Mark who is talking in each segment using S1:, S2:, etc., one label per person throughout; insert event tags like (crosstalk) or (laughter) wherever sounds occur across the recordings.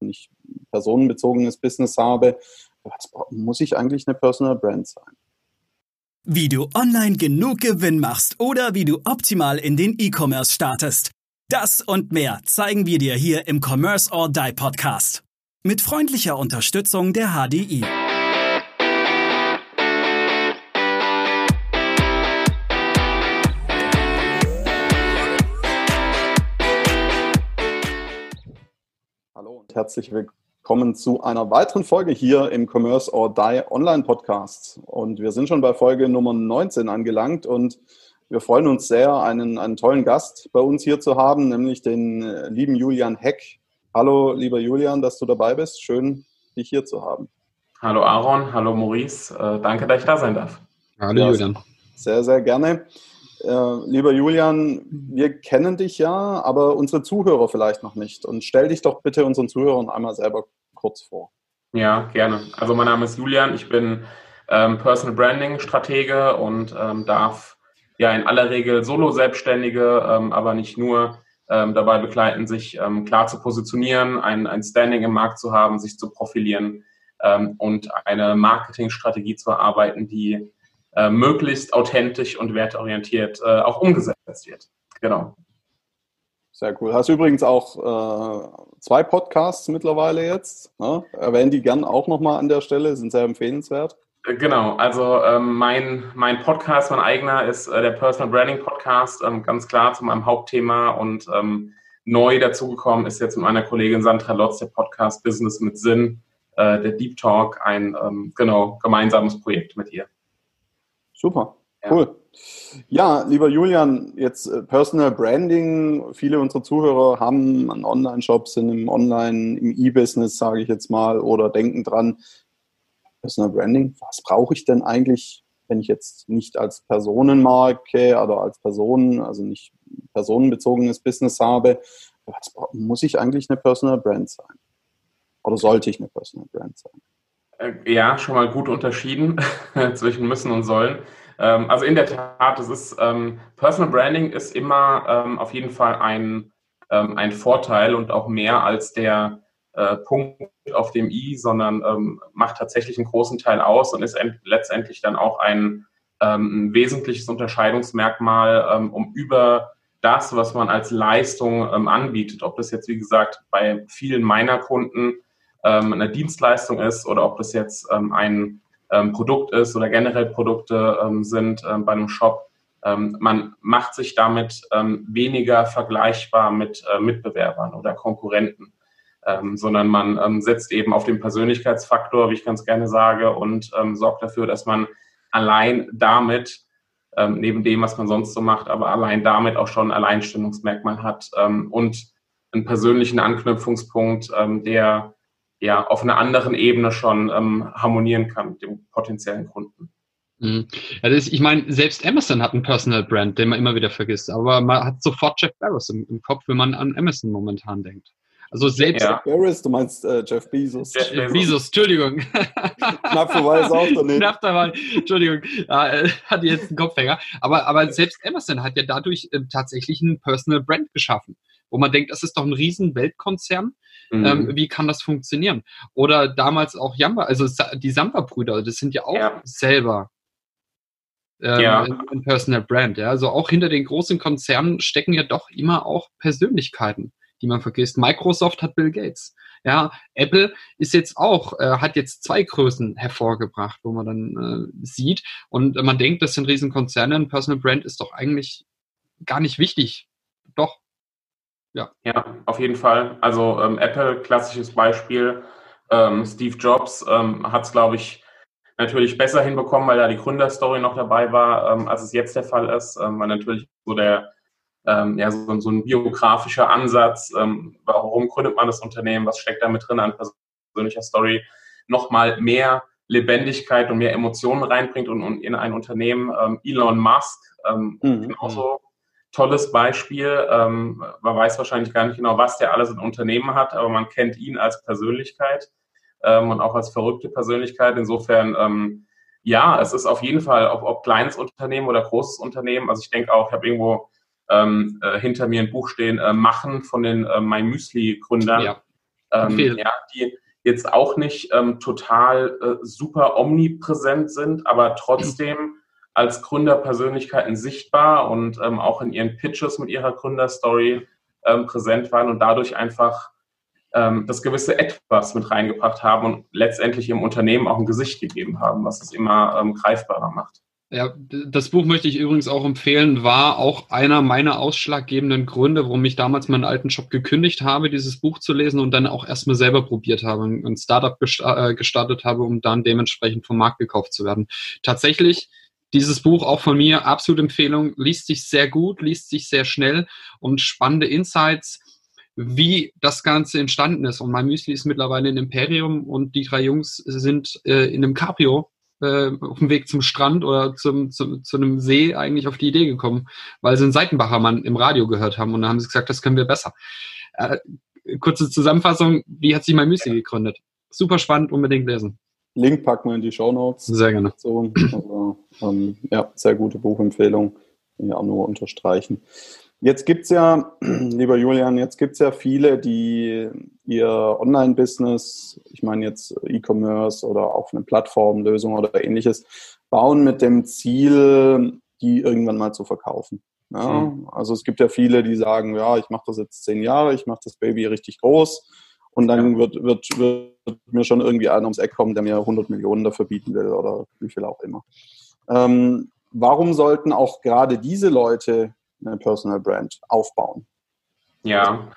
S1: nicht personenbezogenes Business habe, was muss ich eigentlich eine Personal Brand sein?
S2: Wie du online genug Gewinn machst oder wie du optimal in den E-Commerce startest. Das und mehr zeigen wir dir hier im Commerce or Die Podcast. Mit freundlicher Unterstützung der HDI.
S1: Herzlich willkommen zu einer weiteren Folge hier im Commerce or Die Online Podcast. Und wir sind schon bei Folge Nummer 19 angelangt und wir freuen uns sehr, einen, einen tollen Gast bei uns hier zu haben, nämlich den äh, lieben Julian Heck. Hallo, lieber Julian, dass du dabei bist. Schön, dich hier zu haben.
S3: Hallo Aaron, hallo Maurice. Äh, danke, dass ich da sein darf.
S1: Hallo ja, Julian. Sehr, sehr gerne. Äh, lieber Julian, wir kennen dich ja, aber unsere Zuhörer vielleicht noch nicht. Und stell dich doch bitte unseren Zuhörern einmal selber kurz vor.
S3: Ja, gerne. Also mein Name ist Julian, ich bin ähm, Personal Branding Stratege und ähm, darf ja in aller Regel Solo-Selbstständige, ähm, aber nicht nur ähm, dabei begleiten, sich ähm, klar zu positionieren, ein, ein Standing im Markt zu haben, sich zu profilieren ähm, und eine Marketingstrategie zu erarbeiten, die äh, möglichst authentisch und wertorientiert äh, auch umgesetzt wird. Genau.
S1: Sehr cool. Hast übrigens auch äh, zwei Podcasts mittlerweile jetzt. Ne? Erwähnen die gern auch nochmal an der Stelle, sind sehr empfehlenswert.
S3: Genau, also ähm, mein, mein Podcast, mein eigener, ist äh, der Personal Branding Podcast, ähm, ganz klar zu meinem Hauptthema und ähm, neu dazugekommen ist jetzt mit meiner Kollegin Sandra Lotz der Podcast Business mit Sinn, äh, der Deep Talk, ein ähm, genau gemeinsames Projekt mit ihr.
S1: Super, ja. cool. Ja, lieber Julian, jetzt äh, Personal Branding. Viele unserer Zuhörer haben einen Online-Shop, sind im Online, im E-Business, sage ich jetzt mal, oder denken dran, Personal Branding, was brauche ich denn eigentlich, wenn ich jetzt nicht als Personenmarke oder als Person, also nicht personenbezogenes Business habe, was muss ich eigentlich eine Personal Brand sein? Oder sollte ich eine Personal Brand sein?
S3: Äh, ja, schon mal gut unterschieden (laughs) zwischen müssen und sollen. Ähm, also in der Tat, es ist ähm, Personal Branding ist immer ähm, auf jeden Fall ein, ein Vorteil und auch mehr als der äh, Punkt auf dem i, sondern macht tatsächlich einen großen Teil aus und ist letztendlich dann auch ein, ein wesentliches Unterscheidungsmerkmal, um über das, was man als Leistung anbietet, ob das jetzt, wie gesagt, bei vielen meiner Kunden ähm, eine Dienstleistung ist oder ob das jetzt ähm, ein Produkt ist oder generell Produkte sind bei einem Shop, man macht sich damit weniger vergleichbar mit äh, Mitbewerbern oder Konkurrenten ähm, sondern man ähm, setzt eben auf den Persönlichkeitsfaktor, wie ich ganz gerne sage, und ähm, sorgt dafür, dass man allein damit, ähm, neben dem, was man sonst so macht, aber allein damit auch schon ein Alleinstellungsmerkmal hat ähm, und einen persönlichen Anknüpfungspunkt, ähm, der ja auf einer anderen Ebene schon harmonieren kann mit dem potenziellen Kunden.
S4: Mhm. Ja, das, ich meine, selbst Amazon hat einen Personal Brand, den man immer wieder vergisst, aber man hat sofort Jeff Barrows im, im Kopf, wenn man an Amazon momentan denkt. Also selbst.
S1: Ja. Barris, du meinst äh, Jeff Bezos.
S4: Jeff Bezos, Bezos Entschuldigung. (laughs)
S1: Knapp vorbei ist auch daneben.
S4: Knapp dabei, Entschuldigung. Ja, äh, hatte jetzt einen Kopfhänger. Aber, aber selbst Amazon hat ja dadurch äh, tatsächlich einen Personal Brand geschaffen, wo man denkt, das ist doch ein riesen Weltkonzern. Mhm. Ähm, wie kann das funktionieren? Oder damals auch Jamba, also die Samba-Brüder, das sind ja auch ja. selber ähm, ja. ein Personal Brand. Ja? Also auch hinter den großen Konzernen stecken ja doch immer auch Persönlichkeiten die man vergisst. Microsoft hat Bill Gates. Ja, Apple ist jetzt auch, äh, hat jetzt zwei Größen hervorgebracht, wo man dann äh, sieht. Und man denkt, das sind Riesenkonzerne. Ein Personal Brand ist doch eigentlich gar nicht wichtig. Doch.
S3: Ja. Ja, auf jeden Fall. Also ähm, Apple, klassisches Beispiel. Ähm, Steve Jobs ähm, hat es, glaube ich, natürlich besser hinbekommen, weil da die Gründerstory noch dabei war, ähm, als es jetzt der Fall ist. Ähm, weil natürlich so der ähm, ja, so, so, ein biografischer Ansatz, warum gründet man das Unternehmen, was steckt da mit drin an persönlicher Story, nochmal mehr Lebendigkeit und mehr Emotionen reinbringt und, und in ein Unternehmen. Elon Musk, ähm, mhm. genauso tolles Beispiel. Ähm, man weiß wahrscheinlich gar nicht genau, was der alles in Unternehmen hat, aber man kennt ihn als Persönlichkeit ähm, und auch als verrückte Persönlichkeit. Insofern, ähm, ja, es ist auf jeden Fall, ob, ob kleines Unternehmen oder großes Unternehmen. Also ich denke auch, ich habe irgendwo ähm, äh, hinter mir ein Buch stehen, äh, Machen von den äh, My Müsli-Gründern. Ja. ähm, ja, die jetzt auch nicht ähm, total äh, super omnipräsent sind, aber trotzdem (clears throat) als Gründerpersönlichkeiten sichtbar und ähm, auch in ihren Pitches mit ihrer Gründerstory ähm, präsent waren und dadurch einfach ähm, das gewisse Etwas mit reingebracht haben und letztendlich ihrem Unternehmen auch ein Gesicht gegeben haben, was es immer ähm, greifbarer macht.
S4: Ja, das Buch möchte ich übrigens auch empfehlen, war auch einer meiner ausschlaggebenden Gründe, warum ich damals meinen alten Job gekündigt habe, dieses Buch zu lesen und dann auch erstmal selber probiert habe, ein Startup äh, gestartet habe, um dann dementsprechend vom Markt gekauft zu werden. Tatsächlich dieses Buch auch von mir, absolute Empfehlung, liest sich sehr gut, liest sich sehr schnell und spannende Insights, wie das Ganze entstanden ist. Und mein Müsli ist mittlerweile in Imperium und die drei Jungs sind äh, in einem Caprio äh, auf dem Weg zum Strand oder zum, zum, zu einem See eigentlich auf die Idee gekommen, weil sie einen Seitenbacher Mann im Radio gehört haben und dann haben sie gesagt, das können wir besser. Äh, kurze Zusammenfassung, wie hat sich mein Müsli gegründet? Super spannend, unbedingt lesen.
S1: Link packen wir in die Show Notes.
S4: Sehr gerne.
S1: So, also, ähm, ja, sehr gute Buchempfehlung. Ich auch nur unterstreichen. Jetzt gibt es ja, (clears throat) lieber Julian, jetzt gibt es ja viele, die ihr Online-Business, ich meine jetzt E-Commerce oder auch eine Plattformlösung oder ähnliches, bauen mit dem Ziel, die irgendwann mal zu verkaufen. Ja, mhm. Also es gibt ja viele, die sagen, ja, ich mache das jetzt zehn Jahre, ich mache das Baby richtig groß und dann wird, wird, wird mir schon irgendwie einer ums Eck kommen, der mir 100 Millionen dafür bieten will oder wie viel auch immer. Ähm, warum sollten auch gerade diese Leute eine Personal Brand aufbauen?
S3: Ja,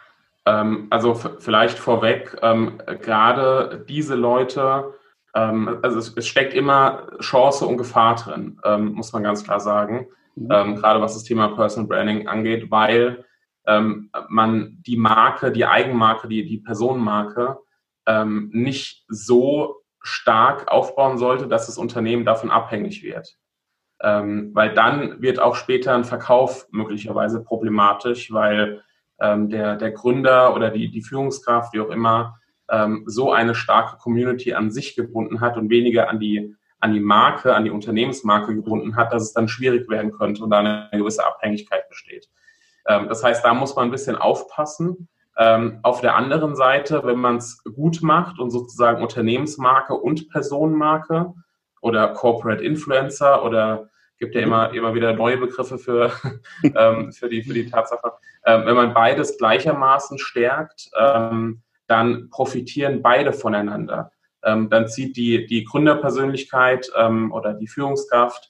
S3: ähm, also vielleicht vorweg, ähm, gerade diese Leute, ähm, also es, es, steckt immer Chance und Gefahr drin, ähm, muss man ganz klar sagen, mhm. Ähm, gerade was das Thema Personal Branding angeht, weil ähm, man die Marke, die Eigenmarke, die, die Personenmarke ähm, nicht so stark aufbauen sollte, dass das Unternehmen davon abhängig wird. Ähm, weil dann wird auch später ein Verkauf möglicherweise problematisch, weil ähm, der, der Gründer oder die, die Führungskraft, wie auch immer, ähm, so eine starke Community an sich gebunden hat und weniger an die, an die Marke, an die Unternehmensmarke gebunden hat, dass es dann schwierig werden könnte und da eine gewisse Abhängigkeit besteht. Ähm, das heißt, da muss man ein bisschen aufpassen. Ähm, auf der anderen Seite, wenn man es gut macht und sozusagen Unternehmensmarke und Personenmarke oder Corporate Influencer oder gibt ja immer, immer wieder neue Begriffe für, (laughs) ähm, für, die, für die Tatsache. Wenn man beides gleichermaßen stärkt, dann profitieren beide voneinander. Dann zieht die, die Gründerpersönlichkeit oder die Führungskraft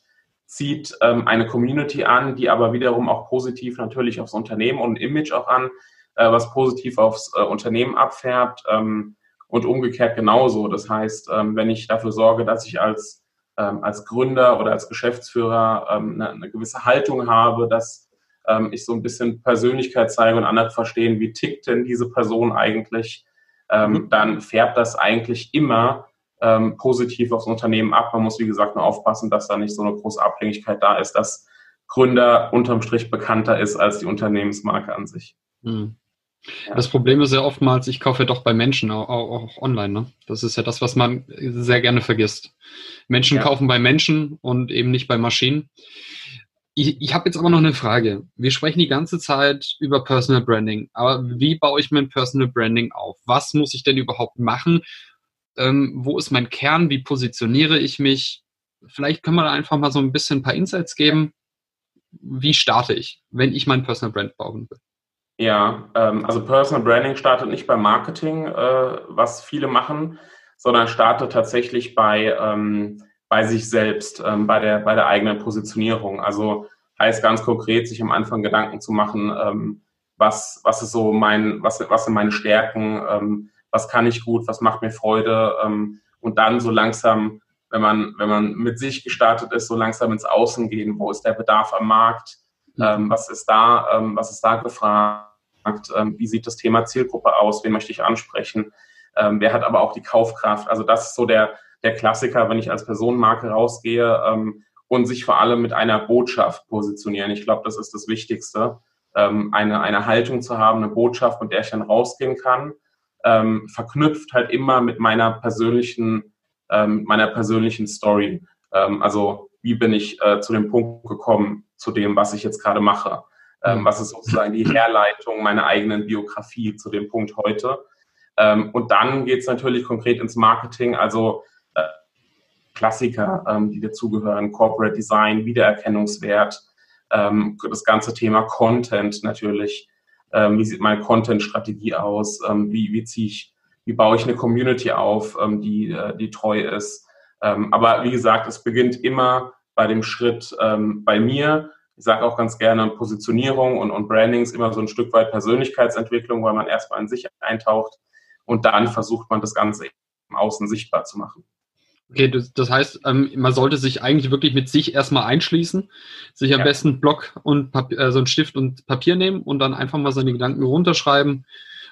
S3: zieht ähm, eine Community an, die aber wiederum auch positiv natürlich aufs Unternehmen und Image auch an, äh, was positiv aufs äh, Unternehmen abfärbt ähm, und umgekehrt genauso. Das heißt, ähm, wenn ich dafür sorge, dass ich als, ähm, als Gründer oder als Geschäftsführer ähm, eine, eine, gewisse Haltung habe, dass ähm, ich so ein bisschen Persönlichkeit zeige und andere verstehen, wie tickt denn diese Person eigentlich, mhm. dann färbt das eigentlich immer ähm, positiv aufs Unternehmen ab. Man muss, wie gesagt, nur aufpassen, dass da nicht so eine große Abhängigkeit da ist, dass Gründer unterm Strich bekannter ist als die Unternehmensmarke an sich. Hm.
S4: Ja. Das Problem ist ja oftmals, ich kaufe ja doch bei Menschen, auch, auch online. Ne? Das ist ja das, was man sehr gerne vergisst. Menschen ja. kaufen bei Menschen und eben nicht bei Maschinen. Ich, ich habe jetzt aber noch eine Frage. Wir sprechen die ganze Zeit über Personal Branding, aber wie baue ich mein Personal Branding auf? Was muss ich denn überhaupt machen, ähm, wo ist mein Kern, wie positioniere ich mich. Vielleicht können wir da einfach mal so ein bisschen ein paar Insights geben. Wie starte ich, wenn ich mein Personal Brand bauen will?
S3: Ja, ähm, also Personal Branding startet nicht beim Marketing, äh, was viele machen, sondern startet tatsächlich bei, ähm, bei sich selbst, ähm, bei, der, bei der eigenen Positionierung. Also heißt ganz konkret, sich am Anfang Gedanken zu machen, ähm, was, was ist so mein, was, was sind meine Stärken, ähm, was kann ich gut, was macht mir Freude ähm, und dann so langsam, wenn man, wenn man mit sich gestartet ist, so langsam ins Außen gehen, wo ist der Bedarf am Markt, mhm. ähm, was ist da, ähm, was ist da gefragt, ähm, wie sieht das Thema Zielgruppe aus, wen möchte ich ansprechen, ähm, wer hat aber auch die Kaufkraft, also das ist so der, der Klassiker, wenn ich als Personenmarke rausgehe ähm, und sich vor allem mit einer Botschaft positionieren. Ich glaube, das ist das Wichtigste, eine, eine Haltung zu haben, eine Botschaft, mit der ich dann rausgehen kann ähm, verknüpft halt immer mit meiner persönlichen, ähm, meiner persönlichen Story. Ähm, also wie bin ich äh, zu dem Punkt gekommen, zu dem, was ich jetzt gerade mache? Ähm, was ist sozusagen die Herleitung meiner eigenen Biografie zu dem Punkt heute? Ähm, und dann geht es natürlich konkret ins Marketing, also äh, Klassiker, ähm, die dazugehören, Corporate Design, Wiedererkennungswert, ähm, das ganze Thema Content natürlich. Ähm, wie sieht meine Content-Strategie aus? Ähm, wie, wie ziehe ich, wie baue ich eine Community auf, ähm, die, äh, die treu ist? Aber wie gesagt, es beginnt immer bei dem Schritt bei mir. Ich sage auch ganz gerne, Positionierung und, und Branding ist immer so ein Stück weit Persönlichkeitsentwicklung, weil man erstmal in sich eintaucht und dann versucht man das Ganze im Außen sichtbar zu machen.
S4: Okay, das, das heißt, ähm, man sollte sich eigentlich wirklich mit sich erstmal einschließen, sich am ja. besten Block und Papier, äh, so einen Stift und Papier nehmen und dann einfach mal seine Gedanken runterschreiben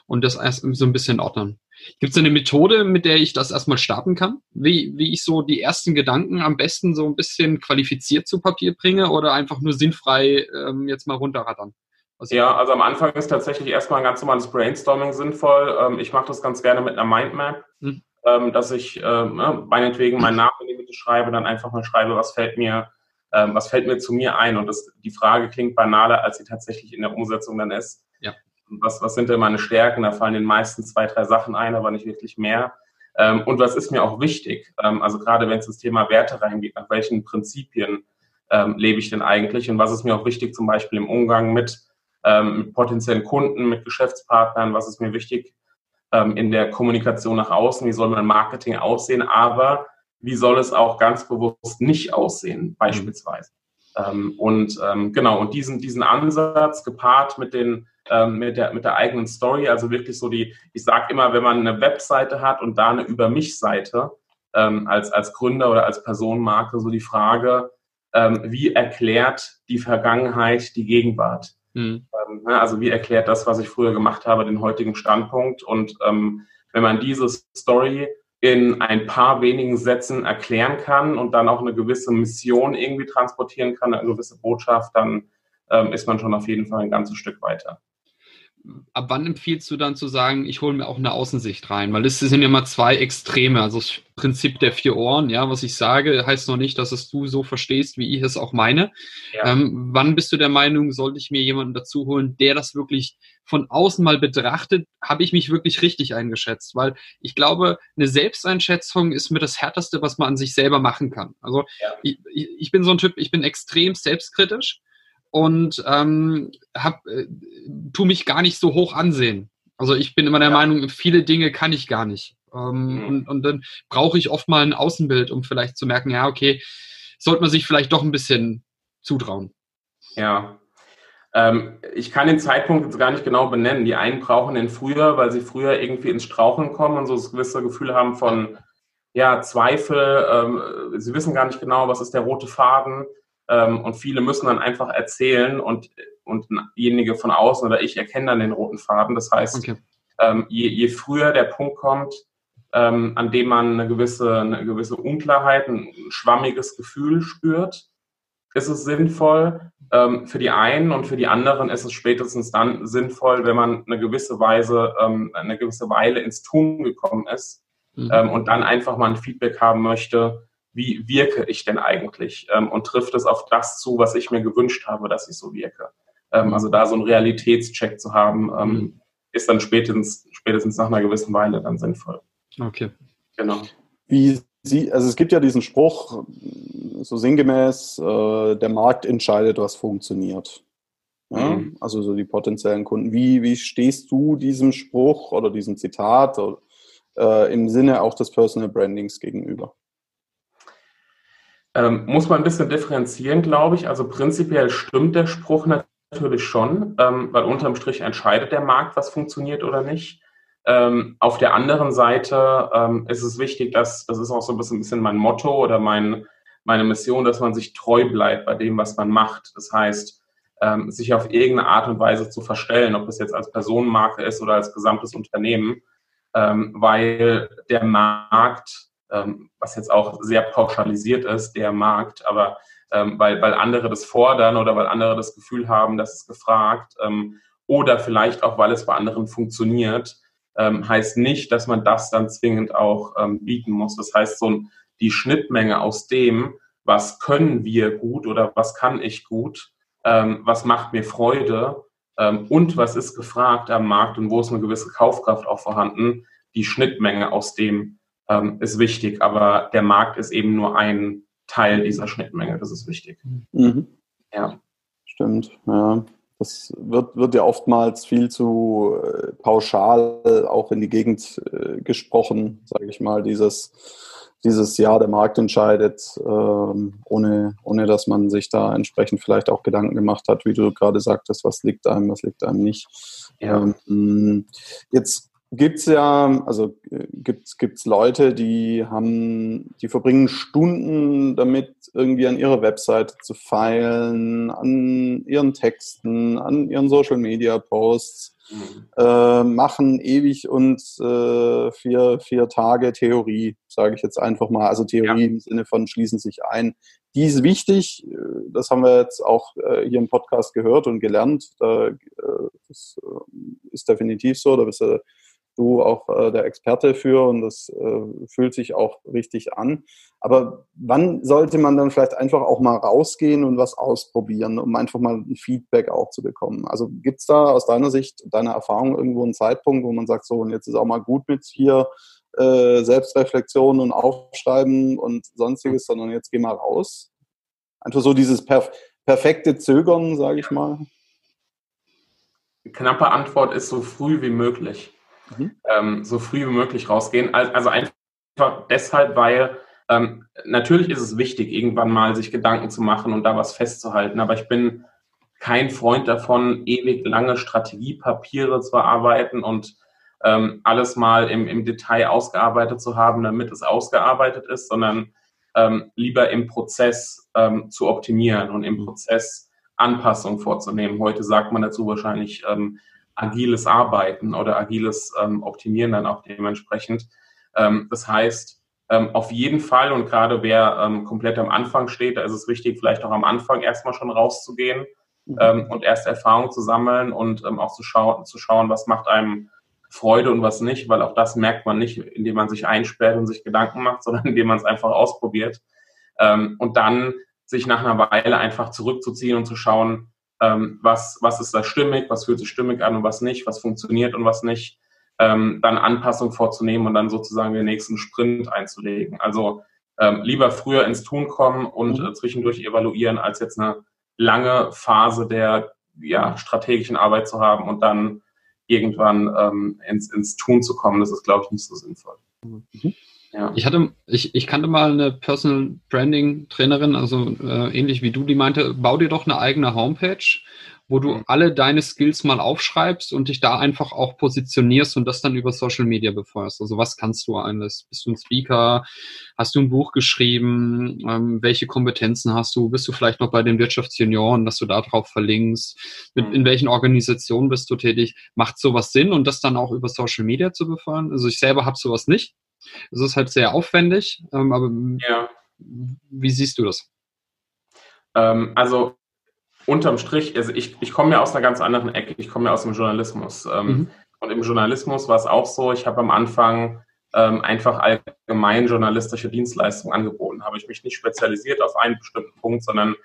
S4: und das erst so ein bisschen ordnen. Gibt es eine Methode, mit der ich das erstmal starten kann? Wie, wie ich so die ersten Gedanken am besten so ein bisschen qualifiziert zu Papier bringe oder einfach nur sinnfrei ähm, jetzt mal runterrattern?
S3: Was ja, also am Anfang ist tatsächlich erstmal ein ganz normales Brainstorming sinnvoll. Ähm, ich mache das ganz gerne mit einer Mindmap. Hm ähm, dass ich ähm, ne, meinetwegen meinen Namen in die Mitte schreibe, dann einfach mal schreibe, was fällt mir, ähm, was fällt mir zu mir ein. Und das, die Frage klingt banaler, als sie tatsächlich in der Umsetzung dann ist. Ja. Was, was sind denn meine Stärken? Da fallen den meisten zwei, drei Sachen ein, aber nicht wirklich mehr. Ähm, und was ist mir auch wichtig? Ähm, also gerade wenn es ins Thema Werte reingeht, nach welchen Prinzipien ähm, lebe ich denn eigentlich? Und was ist mir auch wichtig, zum Beispiel im Umgang mit, ähm, mit potenziellen Kunden, mit Geschäftspartnern? Was ist mir wichtig, ähm, in der Kommunikation nach außen, wie soll mein Marketing aussehen, aber wie soll es auch ganz bewusst nicht aussehen, beispielsweise. Mhm. und ähm, genau, und diesen, diesen Ansatz gepaart mit den ähm, mit, der, mit der eigenen Story, also wirklich so die, ich sage immer, wenn man eine Webseite hat und da eine Über mich-Seite ähm, als, als Gründer oder als Personenmarke, so die Frage, ähm, wie erklärt die Vergangenheit die Gegenwart? Mhm. Ähm, ne, also wie erklärt das, was ich früher gemacht habe, den heutigen Standpunkt? Und ähm, wenn man diese Story in ein paar wenigen Sätzen erklären kann und dann auch eine gewisse Mission irgendwie transportieren kann, eine gewisse Botschaft, dann ähm, ist man schon auf jeden Fall ein ganzes Stück weiter
S4: ab wann empfiehlst du dann zu sagen, ich hole mir auch eine Außensicht rein? Weil es sind ja immer zwei Extreme. Also das Prinzip der vier Ohren, ja, was ich sage, heißt noch nicht, dass es du so verstehst, wie ich es auch meine. Ja. Ähm, wann bist du der Meinung, sollte ich mir jemanden dazu holen, der das wirklich von außen mal betrachtet? Habe ich mich wirklich richtig eingeschätzt? Weil ich glaube, eine Selbsteinschätzung ist mir das Härteste, was man an sich selber machen kann. Also ja. ich, ich bin so ein Typ, ich bin extrem selbstkritisch und ähm, hab, äh, tu mich gar nicht so hoch ansehen. Also ich bin immer der ja. Meinung, viele Dinge kann ich gar nicht. Ähm, mhm. und, und dann brauche ich oft mal ein Außenbild, um vielleicht zu merken, ja, okay, sollte man sich vielleicht doch ein bisschen zutrauen.
S3: Ja. Ähm, ich kann den Zeitpunkt jetzt gar nicht genau benennen. Die einen brauchen den früher, weil sie früher irgendwie ins Straucheln kommen und so das gewisse Gefühl haben von ja, Zweifel. Ähm, sie wissen gar nicht genau, was ist der rote Faden. Ähm, und viele müssen dann einfach erzählen und, und diejenige von außen oder ich erkenne dann den roten Faden. Das heißt, okay. ähm, je, je früher der Punkt kommt, ähm, an dem man eine gewisse, eine gewisse Unklarheit, ein schwammiges Gefühl spürt, ist es sinnvoll. Ähm, für die einen und für die anderen ist es spätestens dann sinnvoll, wenn man eine gewisse Weise, ähm, eine gewisse Weile ins Tun gekommen ist mhm. ähm, und dann einfach mal ein Feedback haben möchte, wie wirke ich denn eigentlich ähm, und trifft es auf das zu, was ich mir gewünscht habe, dass ich so wirke. Ähm, also da so einen Realitätscheck zu haben, ähm, mhm. ist dann spätestens, spätestens nach einer gewissen Weile dann sinnvoll.
S1: Okay. Genau. Wie Sie, also es gibt ja diesen Spruch, so sinngemäß, äh, der Markt entscheidet, was funktioniert. Ja? Mhm. Also so die potenziellen Kunden. Wie, wie stehst du diesem Spruch oder diesem Zitat oder, äh, im Sinne auch des Personal Brandings gegenüber?
S3: Ähm, muss man ein bisschen differenzieren, glaube ich. Also prinzipiell stimmt der Spruch natürlich schon, ähm, weil unterm Strich entscheidet der Markt, was funktioniert oder nicht. Ähm, auf der anderen Seite ähm, ist es wichtig, dass, das ist auch so ein bisschen, ein bisschen mein Motto oder mein, meine Mission, dass man sich treu bleibt bei dem, was man macht. Das heißt, ähm, sich auf irgendeine Art und Weise zu verstellen, ob das jetzt als Personenmarke ist oder als gesamtes Unternehmen, ähm, weil der Markt ähm, was jetzt auch sehr pauschalisiert ist, der Markt, aber ähm, weil, weil andere das fordern oder weil andere das Gefühl haben, dass es gefragt ähm, oder vielleicht auch, weil es bei anderen funktioniert, ähm, heißt nicht, dass man das dann zwingend auch ähm, bieten muss. Das heißt, so die Schnittmenge aus dem, was können wir gut oder was kann ich gut, ähm, was macht mir Freude und was ist gefragt am Markt und wo ist eine gewisse Kaufkraft auch vorhanden, die Schnittmenge aus dem ähm, ist wichtig, aber der Markt ist eben nur ein Teil dieser Schnittmenge, das ist wichtig.
S1: Mhm. Ja. Stimmt, ja. Das wird, wird ja oftmals viel zu äh, pauschal auch in die Gegend äh, gesprochen, sage ich mal, dieses, dieses Jahr der Markt entscheidet, ähm, ohne, ohne dass man sich da entsprechend vielleicht auch Gedanken gemacht hat, wie du gerade sagtest, was liegt einem, was liegt einem nicht. Ja. Ähm, jetzt Gibt's ja, also äh, gibt's gibt's Leute, die haben, die verbringen Stunden damit, irgendwie an ihrer Webseite zu feilen, an ihren Texten, an ihren Social Media Posts, mhm. äh, machen ewig und äh, vier, vier Tage Theorie, sage ich jetzt einfach mal. Also Theorie ja. im Sinne von schließen sich ein. Die ist wichtig, äh, das haben wir jetzt auch äh, hier im Podcast gehört und gelernt. Da, das ist definitiv so, da bist du du auch äh, der Experte für und das äh, fühlt sich auch richtig an. Aber wann sollte man dann vielleicht einfach auch mal rausgehen und was ausprobieren, um einfach mal ein Feedback auch zu bekommen? Also gibt es da aus deiner Sicht, deiner Erfahrung irgendwo einen Zeitpunkt, wo man sagt, so und jetzt ist auch mal gut mit hier äh, Selbstreflexion und Aufschreiben und sonstiges, sondern jetzt geh mal raus? Einfach so dieses perf perfekte Zögern, sage ich mal.
S3: Knappe Antwort ist so früh wie möglich mhm. ähm, so früh wie möglich rausgehen. Also einfach deshalb, weil ähm, natürlich ist es wichtig, irgendwann mal sich Gedanken zu machen und da was festzuhalten. Aber ich bin kein Freund davon, ewig lange Strategiepapiere zu erarbeiten und ähm, alles mal im, im Detail ausgearbeitet zu haben, damit es ausgearbeitet ist, sondern ähm, lieber im Prozess ähm, zu optimieren und im mhm. Prozess Anpassungen vorzunehmen. Heute sagt man dazu wahrscheinlich ähm, agiles Arbeiten oder agiles ähm, Optimieren dann auch dementsprechend. Ähm, das heißt, ähm, auf jeden Fall und gerade wer ähm, komplett am Anfang steht, da ist es wichtig, vielleicht auch am Anfang erstmal schon rauszugehen mhm. ähm, und erst Erfahrung zu sammeln und ähm, auch zu, schau zu schauen, was macht einem Freude und was nicht, weil auch das merkt man nicht, indem man sich einsperrt und sich Gedanken macht, (laughs) sondern indem man es einfach ausprobiert. und dann sich nach einer Weile einfach zurückzuziehen und zu schauen, ähm, was, was ist da stimmig, was fühlt sich stimmig an und was nicht, was funktioniert und was nicht, ähm, dann Anpassung vorzunehmen und dann sozusagen den nächsten Sprint einzulegen. Also ähm, lieber früher ins Tun kommen und mhm. äh, zwischendurch evaluieren, als jetzt eine lange Phase der ja, strategischen Arbeit zu haben und dann irgendwann ähm, ins, ins Tun zu kommen. Das ist, glaube ich, nicht so sinnvoll. Mhm.
S4: Ja. Ich hatte, ich, ich kannte mal eine Personal Branding Trainerin, also äh, ähnlich wie du, die meinte, bau dir doch eine eigene Homepage, wo du mhm. alle deine Skills mal aufschreibst und dich da einfach auch positionierst und das dann über Social Media befeuerst. Also was kannst du alles? Bist du ein Speaker? Hast du ein Buch geschrieben? Ähm, welche Kompetenzen hast du? Bist du vielleicht noch bei den Wirtschaftsjunioren, dass du da drauf verlinkst? Mit, in mhm. welchen Organisationen bist du tätig? Macht sowas Sinn und das dann auch über Social Media zu befeuern? Also ich selber habe sowas nicht. Es ist halt sehr aufwendig, ähm, aber ja. wie siehst du das?
S3: Ähm, also unterm Strich, also ich, ich komme ja aus einer ganz anderen Ecke, ich komme ja aus dem Journalismus. Ähm, mhm. Und im Journalismus war es auch so, ich habe am Anfang ähm, einfach allgemein journalistische Dienstleistungen angeboten. Habe ich mich nicht spezialisiert auf einen bestimmten Punkt, sondern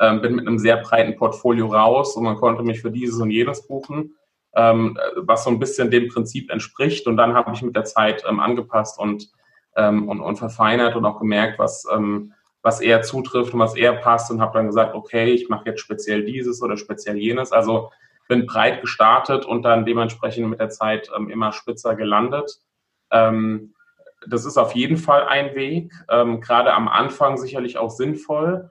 S3: ähm, bin mit einem sehr breiten Portfolio raus und man konnte mich für dieses und jenes buchen ähm, was so ein bisschen dem Prinzip entspricht. Und dann habe ich mit der Zeit ähm, angepasst und, ähm, und, und verfeinert und auch gemerkt, was, ähm, was eher zutrifft und was eher passt und habe dann gesagt, okay, ich mache jetzt speziell dieses oder speziell jenes. Also bin breit gestartet und dann dementsprechend mit der Zeit ähm, immer spitzer gelandet. Ähm, das ist auf jeden Fall ein Weg, ähm, gerade am Anfang sicherlich auch sinnvoll.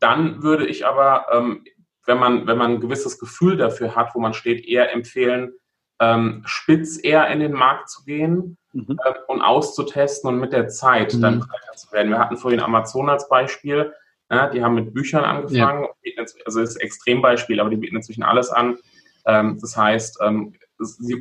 S3: Dann würde ich aber ähm, wenn man, wenn man ein gewisses Gefühl dafür hat, wo man steht, eher empfehlen, ähm, spitz eher in den Markt zu gehen mhm. äh, und auszutesten und mit der Zeit mhm. dann breiter zu werden. Wir hatten vorhin Amazon als Beispiel. Ja, die haben mit Büchern angefangen, ja. also das ist ein Extrembeispiel, aber die bieten inzwischen alles an. Ähm, das heißt, ähm,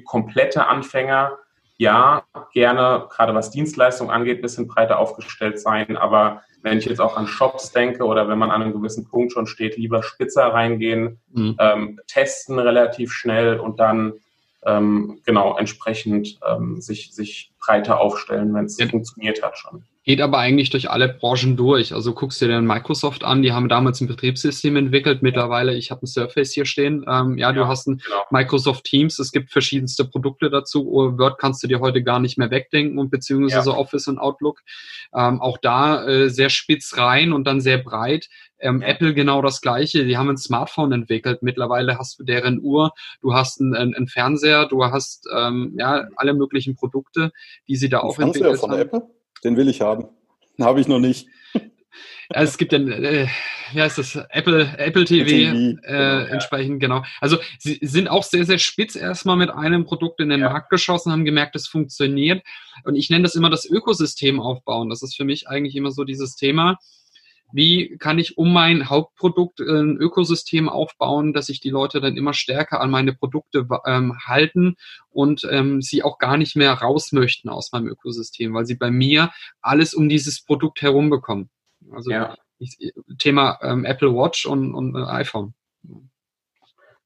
S3: komplette Anfänger, ja, gerne, gerade was Dienstleistungen angeht, ein bisschen breiter aufgestellt sein, aber wenn ich jetzt auch an Shops denke oder wenn man an einem gewissen Punkt schon steht, lieber spitzer reingehen, mhm. ähm, testen relativ schnell und dann ähm, genau entsprechend ähm, sich, sich breiter aufstellen, wenn es ja. funktioniert hat schon.
S4: Geht aber eigentlich durch alle Branchen durch. Also guckst du dir Microsoft an, die haben damals ein Betriebssystem entwickelt. Mittlerweile, ich habe ein Surface hier stehen. Ähm, ja, ja, du hast ein genau. Microsoft Teams, es gibt verschiedenste Produkte dazu. Word kannst du dir heute gar nicht mehr wegdenken und beziehungsweise ja. Office und Outlook. Ähm, auch da äh, sehr spitz rein und dann sehr breit. Ähm, Apple genau das gleiche. Die haben ein Smartphone entwickelt. Mittlerweile hast du deren Uhr, du hast einen, einen Fernseher, du hast ähm, ja alle möglichen Produkte, die sie da ein auch
S1: Fernseher entwickelt von haben. Apple? Den will ich haben. Den habe ich noch nicht. (laughs)
S4: Ja, es gibt dann, äh, ja, ist das Apple, Apple TV, TV äh, genau, entsprechend, ja. genau. Also sie sind auch sehr, sehr spitz erstmal mit einem Produkt in den ja. Markt geschossen, haben gemerkt, es funktioniert. Und ich nenne das immer das Ökosystem aufbauen. Das ist für mich eigentlich immer so dieses Thema wie kann ich um mein Hauptprodukt äh, ein Ökosystem aufbauen, dass sich die Leute dann immer stärker an meine Produkte ähm, halten und ähm, sie auch gar nicht mehr raus möchten aus meinem Ökosystem, weil sie bei mir alles um dieses Produkt herum bekommen. Also ja. ich, Thema ähm, Apple Watch und, und äh, iPhone.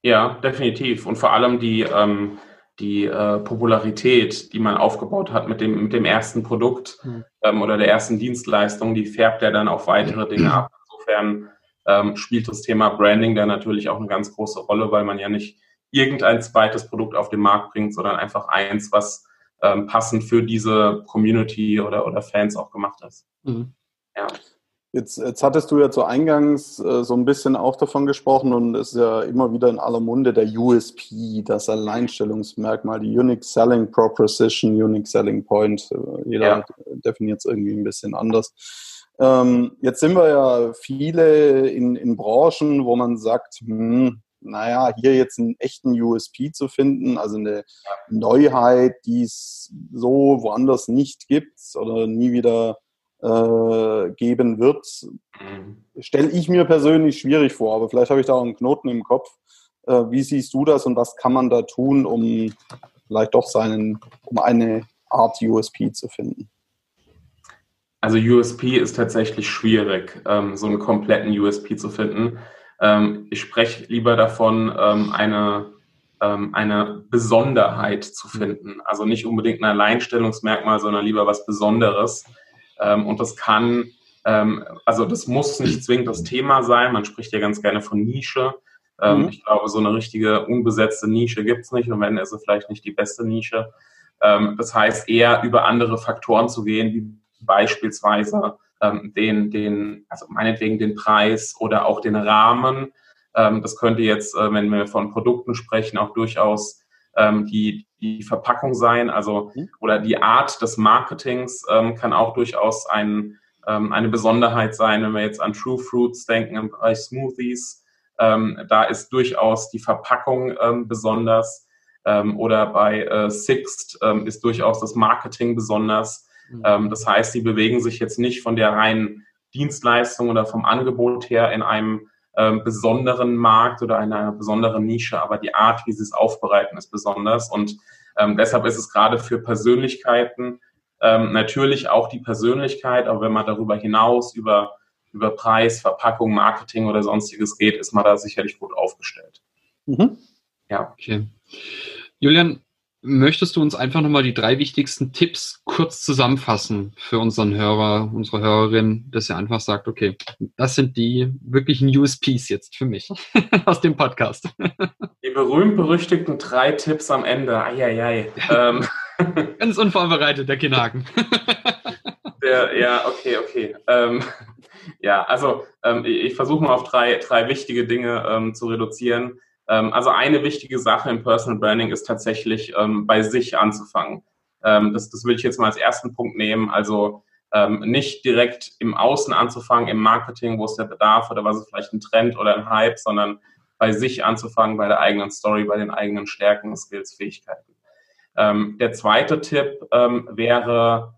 S3: Ja, definitiv. Und vor allem die ähm, die äh, Popularität, die man aufgebaut hat mit dem, mit dem ersten Produkt mhm. ähm, oder der ersten Dienstleistung, die färbt ja dann auf weitere Dinge ab. Insofern ähm, spielt das Thema Branding da natürlich auch eine ganz große Rolle, weil man ja nicht irgendein zweites Produkt auf den Markt bringt, sondern einfach eins, was ähm, passend für diese Community oder, oder Fans auch gemacht ist. Mhm.
S1: Ja. Jetzt, jetzt hattest du ja zu Eingangs äh, so ein bisschen auch davon gesprochen und es ist ja immer wieder in aller Munde der USP, das Alleinstellungsmerkmal, die Unique Selling Proposition, Unique Selling Point. Äh, jeder ja. definiert es irgendwie ein bisschen anders. Ähm, jetzt sind wir ja viele in, in Branchen, wo man sagt, hm, naja, hier jetzt einen echten USP zu finden, also eine Neuheit, die es so woanders nicht gibt oder nie wieder äh, geben wird, mhm. stelle ich mir persönlich schwierig vor, aber vielleicht habe ich da auch einen Knoten im Kopf. Äh, wie siehst du das und was kann man da tun, um vielleicht doch seinen, um eine Art USP zu finden?
S3: Also USP ist tatsächlich schwierig, ähm, so einen kompletten USP zu finden. Ähm, ich spreche lieber davon, ähm, eine, ähm, eine Besonderheit zu mhm. finden. Also nicht unbedingt ein Alleinstellungsmerkmal, sondern lieber was Besonderes. Ähm, und das kann, ähm, also das muss nicht zwingend das Thema sein. Man spricht ja ganz gerne von Nische. Ähm, mhm. Ich glaube, so eine richtige unbesetzte Nische gibt es nicht und wenn, ist es vielleicht nicht die beste Nische. Ähm, das heißt, eher über andere Faktoren zu gehen, wie beispielsweise ähm, den, den, also meinetwegen den Preis oder auch den Rahmen. Ähm, das könnte jetzt, äh, wenn wir von Produkten sprechen, auch durchaus ähm, die, die Verpackung sein, also mhm. oder die Art des Marketings ähm, kann auch durchaus ein, ähm, eine Besonderheit sein, wenn wir jetzt an True Fruits denken im Bereich Smoothies. Ähm, da ist durchaus die Verpackung ähm, besonders. Ähm, oder bei äh, Sixt ist durchaus das Marketing besonders. Mhm. Das heißt, sie bewegen sich jetzt nicht von der reinen Dienstleistung oder vom Angebot her in einem ähm, besonderen Markt oder einer besonderen Nische, aber die Art, wie sie es aufbereiten, ist besonders. Und ähm, deshalb ist es gerade für Persönlichkeiten ähm, natürlich auch die Persönlichkeit, aber wenn man darüber hinaus über, über Preis, Verpackung, Marketing oder sonstiges geht, ist man da sicherlich gut aufgestellt.
S4: Mhm. Ja. Okay. Julian, Möchtest du uns einfach nochmal die drei wichtigsten Tipps kurz zusammenfassen für unseren Hörer, unsere Hörerin, dass er einfach sagt, okay, das sind die wirklichen USPs jetzt für mich (laughs) aus dem Podcast.
S3: Die berühmt-berüchtigten drei Tipps am Ende. Eieiei.
S4: ähm. (laughs) Ganz unvorbereitet, der Kinhaken. (laughs)
S3: Der, ja, okay, okay. Ähm, ja, also ähm, ich versuche mal auf drei, drei wichtige Dinge ähm, zu reduzieren. Ähm, also eine wichtige Sache im Personal Branding ist tatsächlich ähm, bei sich anzufangen. Ähm, das, das will ich jetzt mal als ersten Punkt nehmen. Also nicht direkt im Außen anzufangen, im Marketing, wo ist der Bedarf oder was ist vielleicht ein Trend oder ein Hype, sondern bei sich anzufangen, bei der eigenen Story, bei den eigenen Stärken, Skills, Fähigkeiten. der zweite Tipp wäre,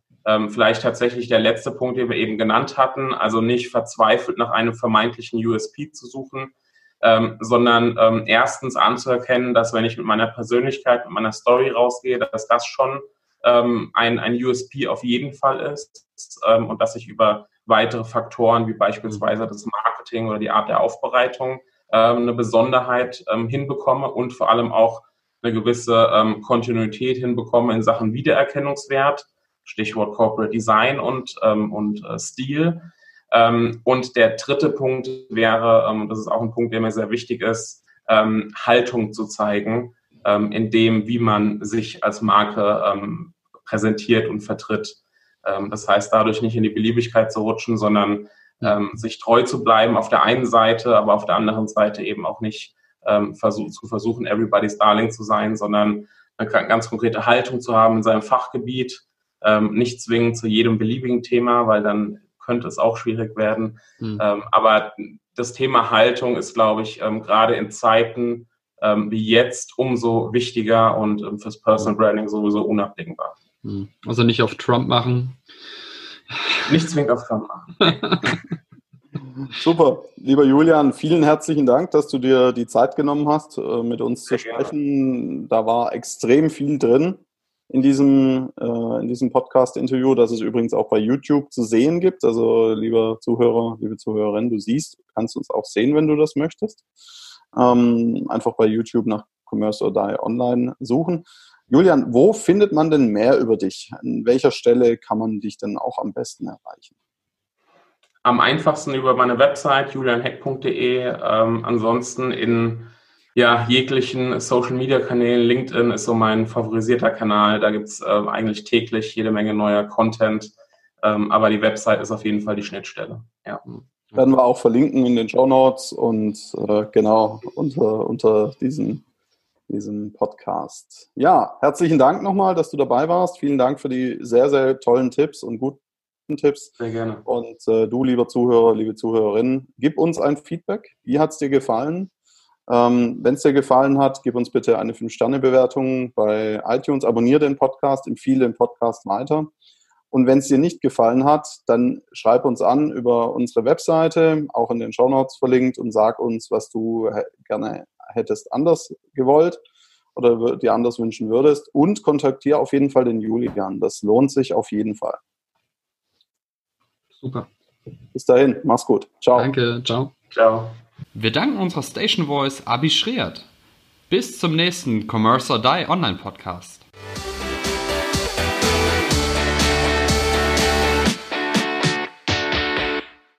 S3: vielleicht tatsächlich der letzte Punkt, den wir eben genannt hatten, also nicht verzweifelt nach einem vermeintlichen USP zu suchen, ähm, sondern ähm, erstens anzuerkennen, dass wenn ich mit meiner Persönlichkeit, mit meiner Story rausgehe, dass das schon ähm, ein, ein USP auf jeden Fall ist ähm, und dass ich über weitere Faktoren wie beispielsweise das Marketing oder die Art der Aufbereitung ähm, eine Besonderheit ähm, hinbekomme und vor allem auch eine gewisse ähm, Kontinuität hinbekommen in Sachen Wiedererkennungswert, Stichwort Corporate Design und, ähm, und äh, Stil. Ähm, und der dritte Punkt wäre, ähm, das ist auch ein Punkt, der mir sehr wichtig ist, ähm, Haltung zu zeigen, in dem, wie man sich als Marke präsentiert und vertritt. Das heißt, dadurch nicht in die Beliebigkeit zu rutschen, sondern sich treu zu bleiben auf der einen Seite, aber auf der anderen Seite eben auch nicht zu versuchen, everybody's darling zu sein, sondern eine ganz konkrete Haltung zu haben in seinem Fachgebiet, nicht zwingend zu jedem beliebigen Thema, weil dann könnte es auch schwierig werden. Mhm. Ähm, aber das Thema Haltung ist, glaube ich, ähm, gerade in Zeiten ähm, wie jetzt umso wichtiger und ähm, fürs Personal Branding sowieso unabdingbar.
S4: Mhm. Also nicht auf Trump machen.
S3: Nicht zwingend auf Trump machen. (laughs)
S1: Super. Lieber Julian, vielen herzlichen Dank, dass du dir die Zeit genommen hast, äh, mit uns Sehr zu sprechen. Gerne. Da war extrem viel drin in diesem, äh, in diesem Podcast-Interview, das es übrigens auch bei YouTube zu sehen gibt. Also, lieber Zuhörer, liebe Zuhörerin, du siehst, kannst uns auch sehen, wenn du das möchtest. Ähm, einfach bei YouTube nach Commerce or Die Online suchen. Julian, wo findet man denn mehr über dich? An welcher Stelle kann man dich denn auch am besten erreichen?
S3: Am einfachsten über meine Website julianheck.de. Ähm, ansonsten in ja, jeglichen Social-Media-Kanälen. LinkedIn ist so mein favorisierter Kanal. Da gibt es äh, eigentlich täglich jede Menge neuer Content. Ähm, aber die Website ist auf jeden Fall die Schnittstelle. Ja.
S1: Werden wir auch verlinken in den Show Notes und äh, genau unter, unter diesem, diesem Podcast. Ja, herzlichen Dank nochmal, dass du dabei warst. Vielen Dank für die sehr, sehr tollen Tipps und guten Tipps.
S3: Sehr gerne.
S1: Und äh, du, lieber Zuhörer, liebe Zuhörerin, gib uns ein Feedback. Wie hat es dir gefallen? Ähm, Wenn es dir gefallen hat, gib uns bitte eine 5-Sterne-Bewertung bei iTunes, abonniere den Podcast, empfehle den Podcast weiter. Und wenn es dir nicht gefallen hat, dann schreib uns an über unsere Webseite, auch in den Show Notes verlinkt und sag uns, was du gerne hättest anders gewollt oder dir anders wünschen würdest. Und kontaktiere auf jeden Fall den Julian. Das lohnt sich auf jeden Fall.
S4: Super.
S1: Bis dahin, mach's gut.
S4: Ciao. Danke, ciao.
S3: Ciao.
S4: Wir danken unserer Station Voice Abi Schreert. Bis zum nächsten Commerce or Die Online Podcast.